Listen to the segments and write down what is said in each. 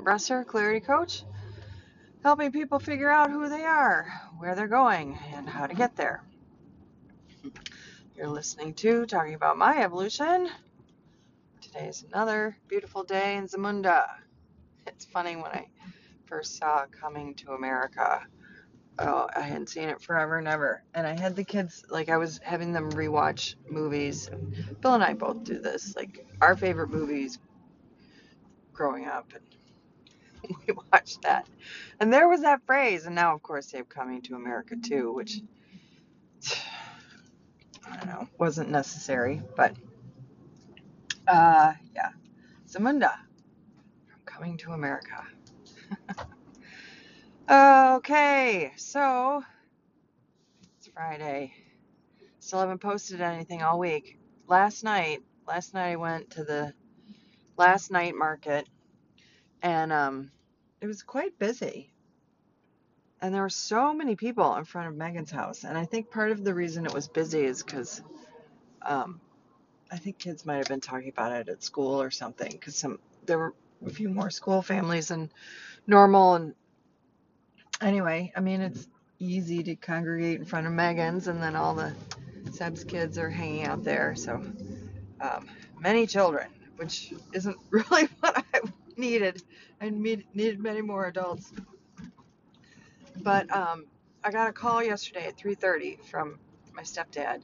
Bresser, Clarity Coach, helping people figure out who they are, where they're going, and how to get there. You're listening to Talking About My Evolution. Today is another beautiful day in Zamunda. It's funny when I first saw Coming to America. Oh, I hadn't seen it forever and ever. And I had the kids, like, I was having them rewatch movies. Bill and I both do this. Like, our favorite movies growing up. And we watched that. And there was that phrase. And now, of course, they've Coming to America too, which, I don't know, wasn't necessary. But, uh, yeah. Zamunda from Coming to America. Okay, so it's Friday. Still haven't posted anything all week. Last night, last night I went to the last night market and um it was quite busy. And there were so many people in front of Megan's house. And I think part of the reason it was busy is because um, I think kids might have been talking about it at school or something. Because some there were a few more school families than normal, and Anyway, I mean, it's easy to congregate in front of Megan's, and then all the Seb's kids are hanging out there. So, um, many children, which isn't really what I needed. I needed many more adults. But um, I got a call yesterday at 3:30 from my stepdad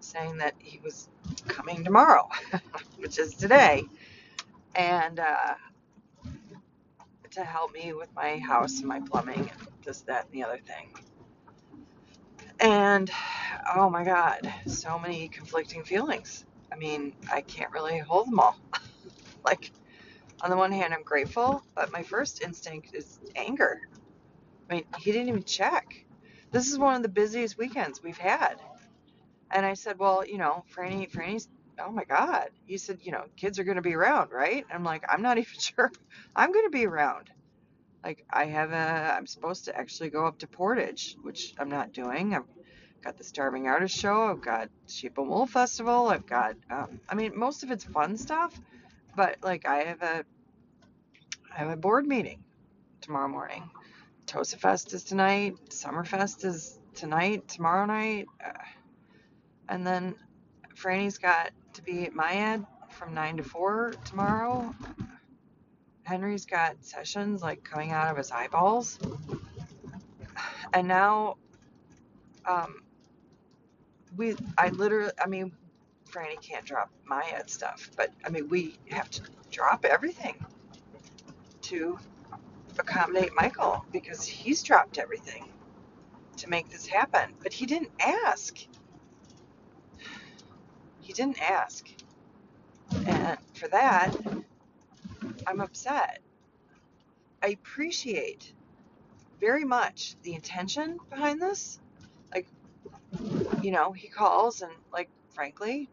saying that he was coming tomorrow, which is today, and uh, to help me with my house and my plumbing and this, that, and the other thing. And oh my God, so many conflicting feelings. I mean, I can't really hold them all. like, on the one hand, I'm grateful, but my first instinct is anger. I mean, he didn't even check. This is one of the busiest weekends we've had. And I said, well, you know, Franny, Franny's oh my God. He said, you know, kids are going to be around, right? I'm like, I'm not even sure I'm going to be around. Like, I have a, I'm supposed to actually go up to Portage, which I'm not doing. I've got the Starving Artist Show. I've got Sheep and Wool Festival. I've got, um, I mean, most of it's fun stuff, but like, I have a, I have a board meeting tomorrow morning. Tosa Fest is tonight. Summerfest is tonight, tomorrow night. Uh, and then Franny's got to be at MIAD from 9 to 4 tomorrow. Henry's got sessions like coming out of his eyeballs. And now, um, we, I literally, I mean, Franny can't drop MIAD stuff, but I mean, we have to drop everything to accommodate Michael because he's dropped everything to make this happen. But he didn't ask. He didn't ask. And for that, I'm upset. I appreciate very much the intention behind this. Like, you know, he calls and, like, frankly,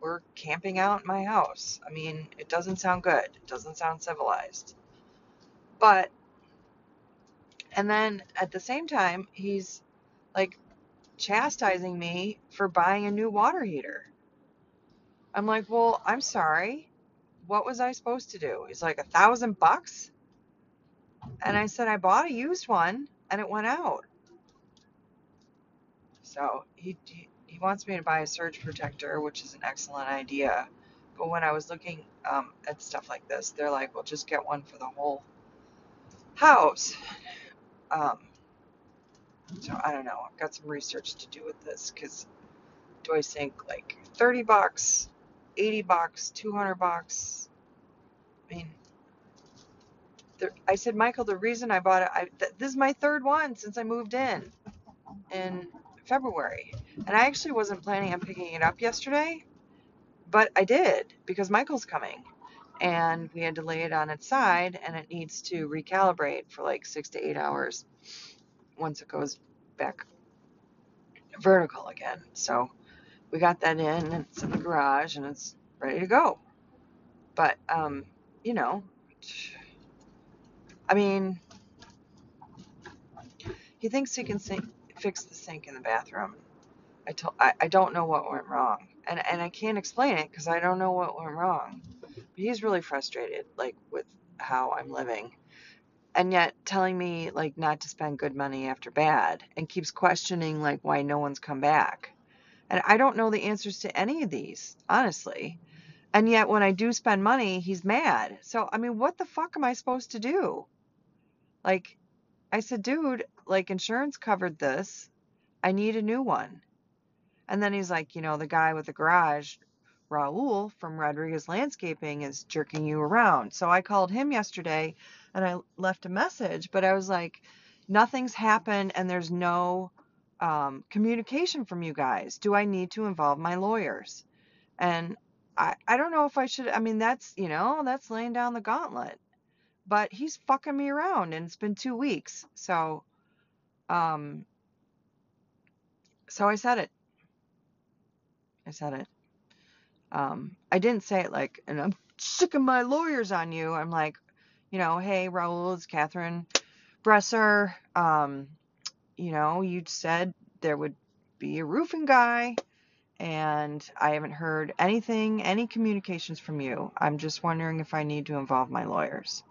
we're camping out in my house. I mean, it doesn't sound good. It doesn't sound civilized. But, and then at the same time, he's like chastising me for buying a new water heater. I'm like, well, I'm sorry. What was I supposed to do? He's like, a thousand bucks? And I said, I bought a used one and it went out. So he, he, he wants me to buy a surge protector, which is an excellent idea. But when I was looking um, at stuff like this, they're like, well, just get one for the whole house. Um, so I don't know. I've got some research to do with this because do I think like 30 bucks 80 bucks, 200 bucks. I mean, there, I said, Michael, the reason I bought it, I, th- this is my third one since I moved in in February. And I actually wasn't planning on picking it up yesterday, but I did because Michael's coming. And we had to lay it on its side and it needs to recalibrate for like six to eight hours once it goes back vertical again. So we got that in and it's in the garage and it's ready to go. But, um, you know, I mean, he thinks he can sink, fix the sink in the bathroom. I, told, I, I don't know what went wrong. And, and I can't explain it because I don't know what went wrong. He's really frustrated, like with how I'm living. And yet telling me like not to spend good money after bad and keeps questioning like why no one's come back. And I don't know the answers to any of these, honestly. And yet when I do spend money, he's mad. So I mean, what the fuck am I supposed to do? Like I said, dude, like insurance covered this. I need a new one. And then he's like, you know, the guy with the garage, Raul from Rodriguez Landscaping, is jerking you around. So I called him yesterday and I left a message, but I was like, nothing's happened and there's no um, communication from you guys. Do I need to involve my lawyers? And I, I don't know if I should. I mean, that's, you know, that's laying down the gauntlet. But he's fucking me around and it's been two weeks. So, um, so I said it. I said it. Um, I didn't say it like, and I'm sick of my lawyers on you. I'm like, you know, hey, Raul, it's Catherine Bresser. Um, you know, you said there would be a roofing guy, and I haven't heard anything, any communications from you. I'm just wondering if I need to involve my lawyers.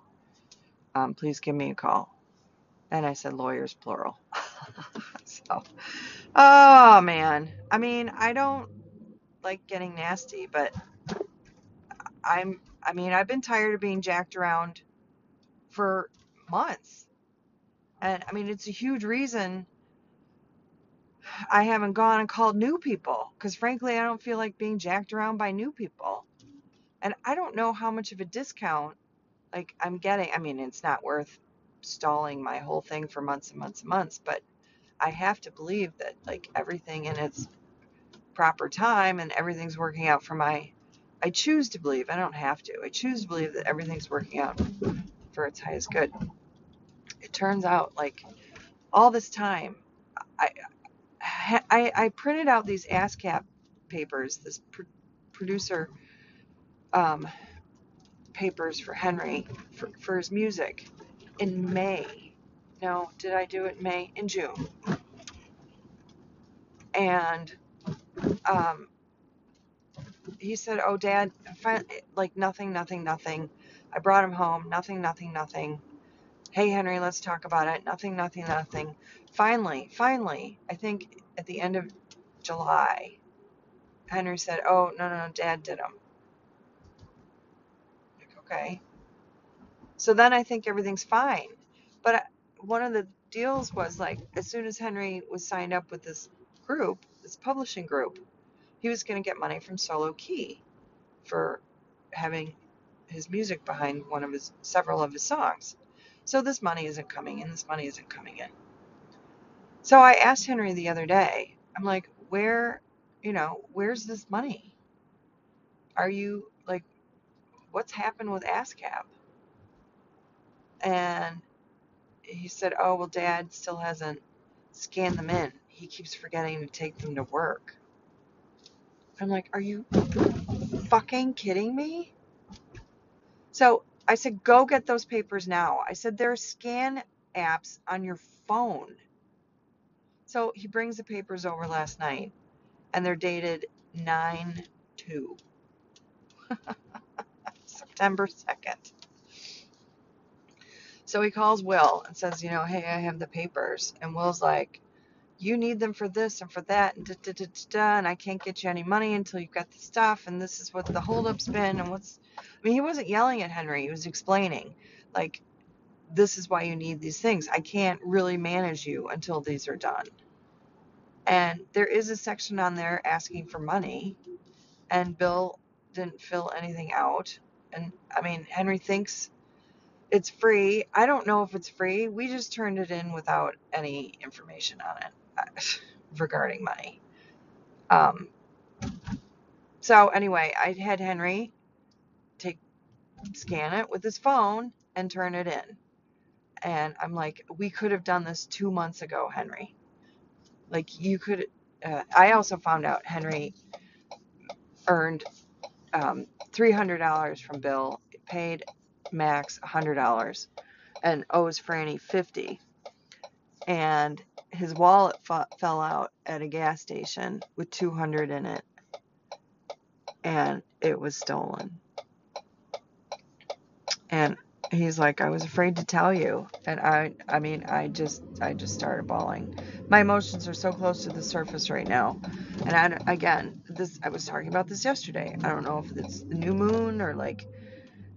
Um, please give me a call. And I said lawyers, plural. so, oh man. I mean, I don't like getting nasty, but I'm, I mean, I've been tired of being jacked around for months. And I mean, it's a huge reason I haven't gone and called new people because frankly, I don't feel like being jacked around by new people. And I don't know how much of a discount like I'm getting. I mean, it's not worth stalling my whole thing for months and months and months, but I have to believe that like everything in its proper time and everything's working out for my I choose to believe, I don't have to. I choose to believe that everything's working out for its highest good. It turns out like all this time I I, I printed out these ASCAP papers, this pr- producer um, papers for Henry for, for his music in May. No, did I do it in May? In June. And um, he said, "Oh, Dad, like nothing, nothing, nothing." I brought him home. Nothing, nothing, nothing. Hey, Henry, let's talk about it. Nothing, nothing, nothing. Finally, finally, I think at the end of July, Henry said, "Oh, no, no, no, Dad did them." Like, okay. So then I think everything's fine. But uh, one of the deals was like, as soon as Henry was signed up with this group, this publishing group, he was going to get money from Solo Key for having his music behind one of his several of his songs. So this money isn't coming in. This money isn't coming in. So I asked Henry the other day. I'm like, where, you know, where's this money? Are you like, what's happened with ASCAP? And he said, oh well, Dad still hasn't scanned them in. He keeps forgetting to take them to work. I'm like, are you fucking kidding me? So I said, go get those papers now. I said, there are scan apps on your phone. So he brings the papers over last night and they're dated 9 2, September 2nd. So he calls Will and says, you know, hey, I have the papers. And Will's like, you need them for this and for that and da, da, da, da, da, and I can't get you any money until you've got the stuff and this is what the holdup's been and what's I mean he wasn't yelling at Henry, he was explaining like this is why you need these things. I can't really manage you until these are done. And there is a section on there asking for money and Bill didn't fill anything out. And I mean Henry thinks it's free. I don't know if it's free. We just turned it in without any information on it. regarding money. Um, so anyway, I had Henry take scan it with his phone and turn it in. And I'm like, we could have done this two months ago, Henry. Like you could. Uh, I also found out Henry earned um, $300 from Bill, paid Max $100, and owes Franny 50. And his wallet fell out at a gas station with 200 in it and it was stolen and he's like, I was afraid to tell you. And I, I mean, I just, I just started bawling. My emotions are so close to the surface right now. And I, again, this, I was talking about this yesterday. I don't know if it's the new moon or like,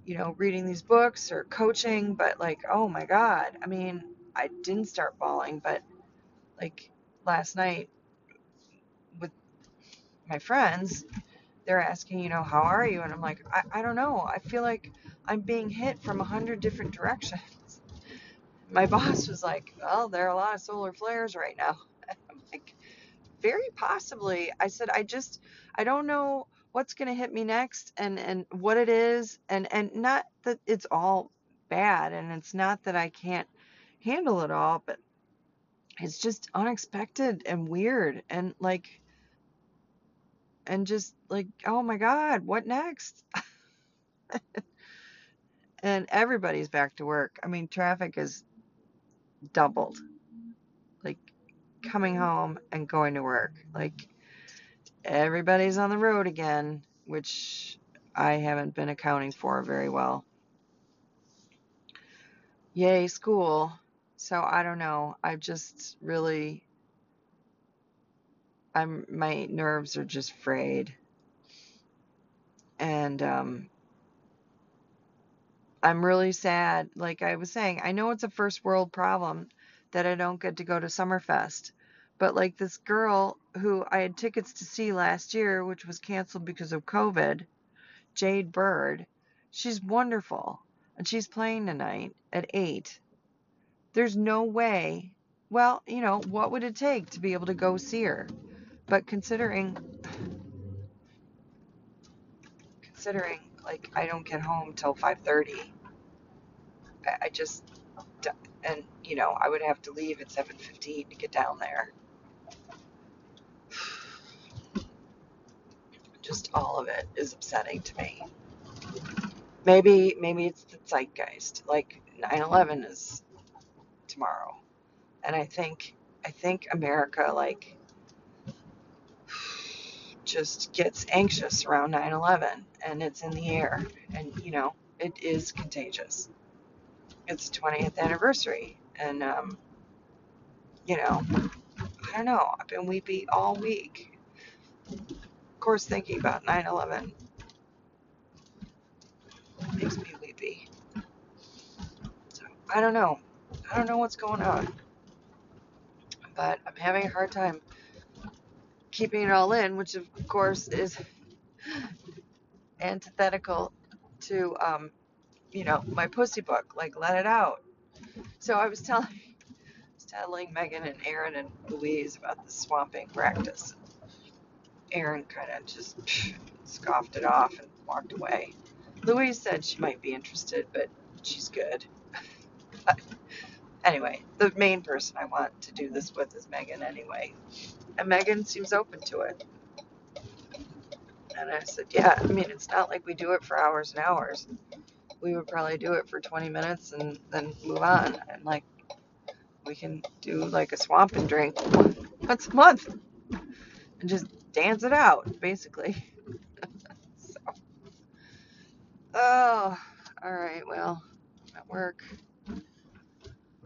you know, reading these books or coaching, but like, oh my God. I mean, I didn't start bawling, but like last night with my friends, they're asking, you know, how are you? And I'm like, I, I don't know. I feel like I'm being hit from a hundred different directions. My boss was like, well, there are a lot of solar flares right now. I'm like, very possibly. I said, I just, I don't know what's going to hit me next and, and what it is. And, and not that it's all bad and it's not that I can't handle it all, but it's just unexpected and weird. And like, and just like, oh my God, what next? and everybody's back to work. I mean, traffic is doubled. Like coming mm-hmm. home and going to work. Like everybody's on the road again, which I haven't been accounting for very well. Yay, school. So I don't know. I've just really I'm my nerves are just frayed. And um I'm really sad. Like I was saying, I know it's a first world problem that I don't get to go to Summerfest. But like this girl who I had tickets to see last year, which was canceled because of COVID, Jade Bird, she's wonderful. And she's playing tonight at 8. There's no way. Well, you know, what would it take to be able to go see her? But considering considering like I don't get home till 5:30, I, just and you know I would have to leave at 7:15 to get down there. Just all of it is upsetting to me. Maybe maybe it's the zeitgeist. Like 9/11 is tomorrow, and I think I think America like just gets anxious around 9 11 and it's in the air. And, you know, it is contagious. It's 20th anniversary. And, um, you know, I don't know. I've been weepy all week. Of course, thinking about 9 11 makes me weepy. So, I don't know. I don't know what's going on. But I'm having a hard time keeping it all in, which of course is antithetical to, um, you know, my pussy book, like let it out. So I was telling, I was telling Megan and Aaron and Louise about the swamping practice. Aaron kind of just scoffed it off and walked away. Louise said she might be interested, but she's good. but anyway, the main person I want to do this with is Megan anyway. And Megan seems open to it. And I said, Yeah, I mean, it's not like we do it for hours and hours. We would probably do it for 20 minutes and then move on. And like, we can do like a swamp and drink once a month and just dance it out, basically. so, oh, all right, well, at work.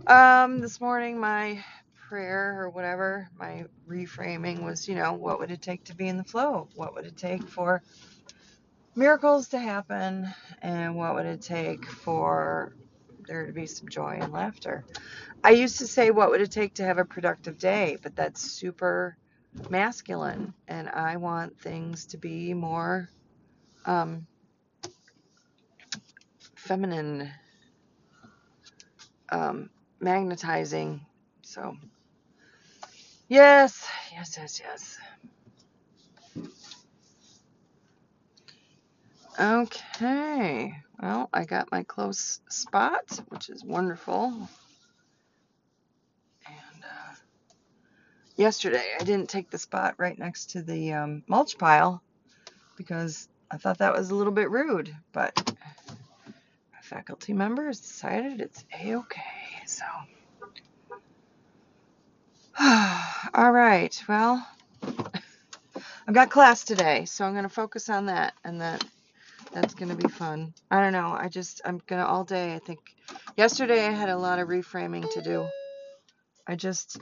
Um, this morning, my prayer or whatever, my reframing was, you know, what would it take to be in the flow? What would it take for miracles to happen? And what would it take for there to be some joy and laughter? I used to say, what would it take to have a productive day? But that's super masculine. And I want things to be more um, feminine, um, magnetizing. So Yes, yes, yes, yes. Okay, well, I got my close spot, which is wonderful. And uh, yesterday I didn't take the spot right next to the um, mulch pile because I thought that was a little bit rude, but my faculty members decided it's a-okay, so. All right. Well, I've got class today, so I'm going to focus on that. And that That's gonna be fun. I don't know. I just I'm gonna all day. I think yesterday I had a lot of reframing to do. I just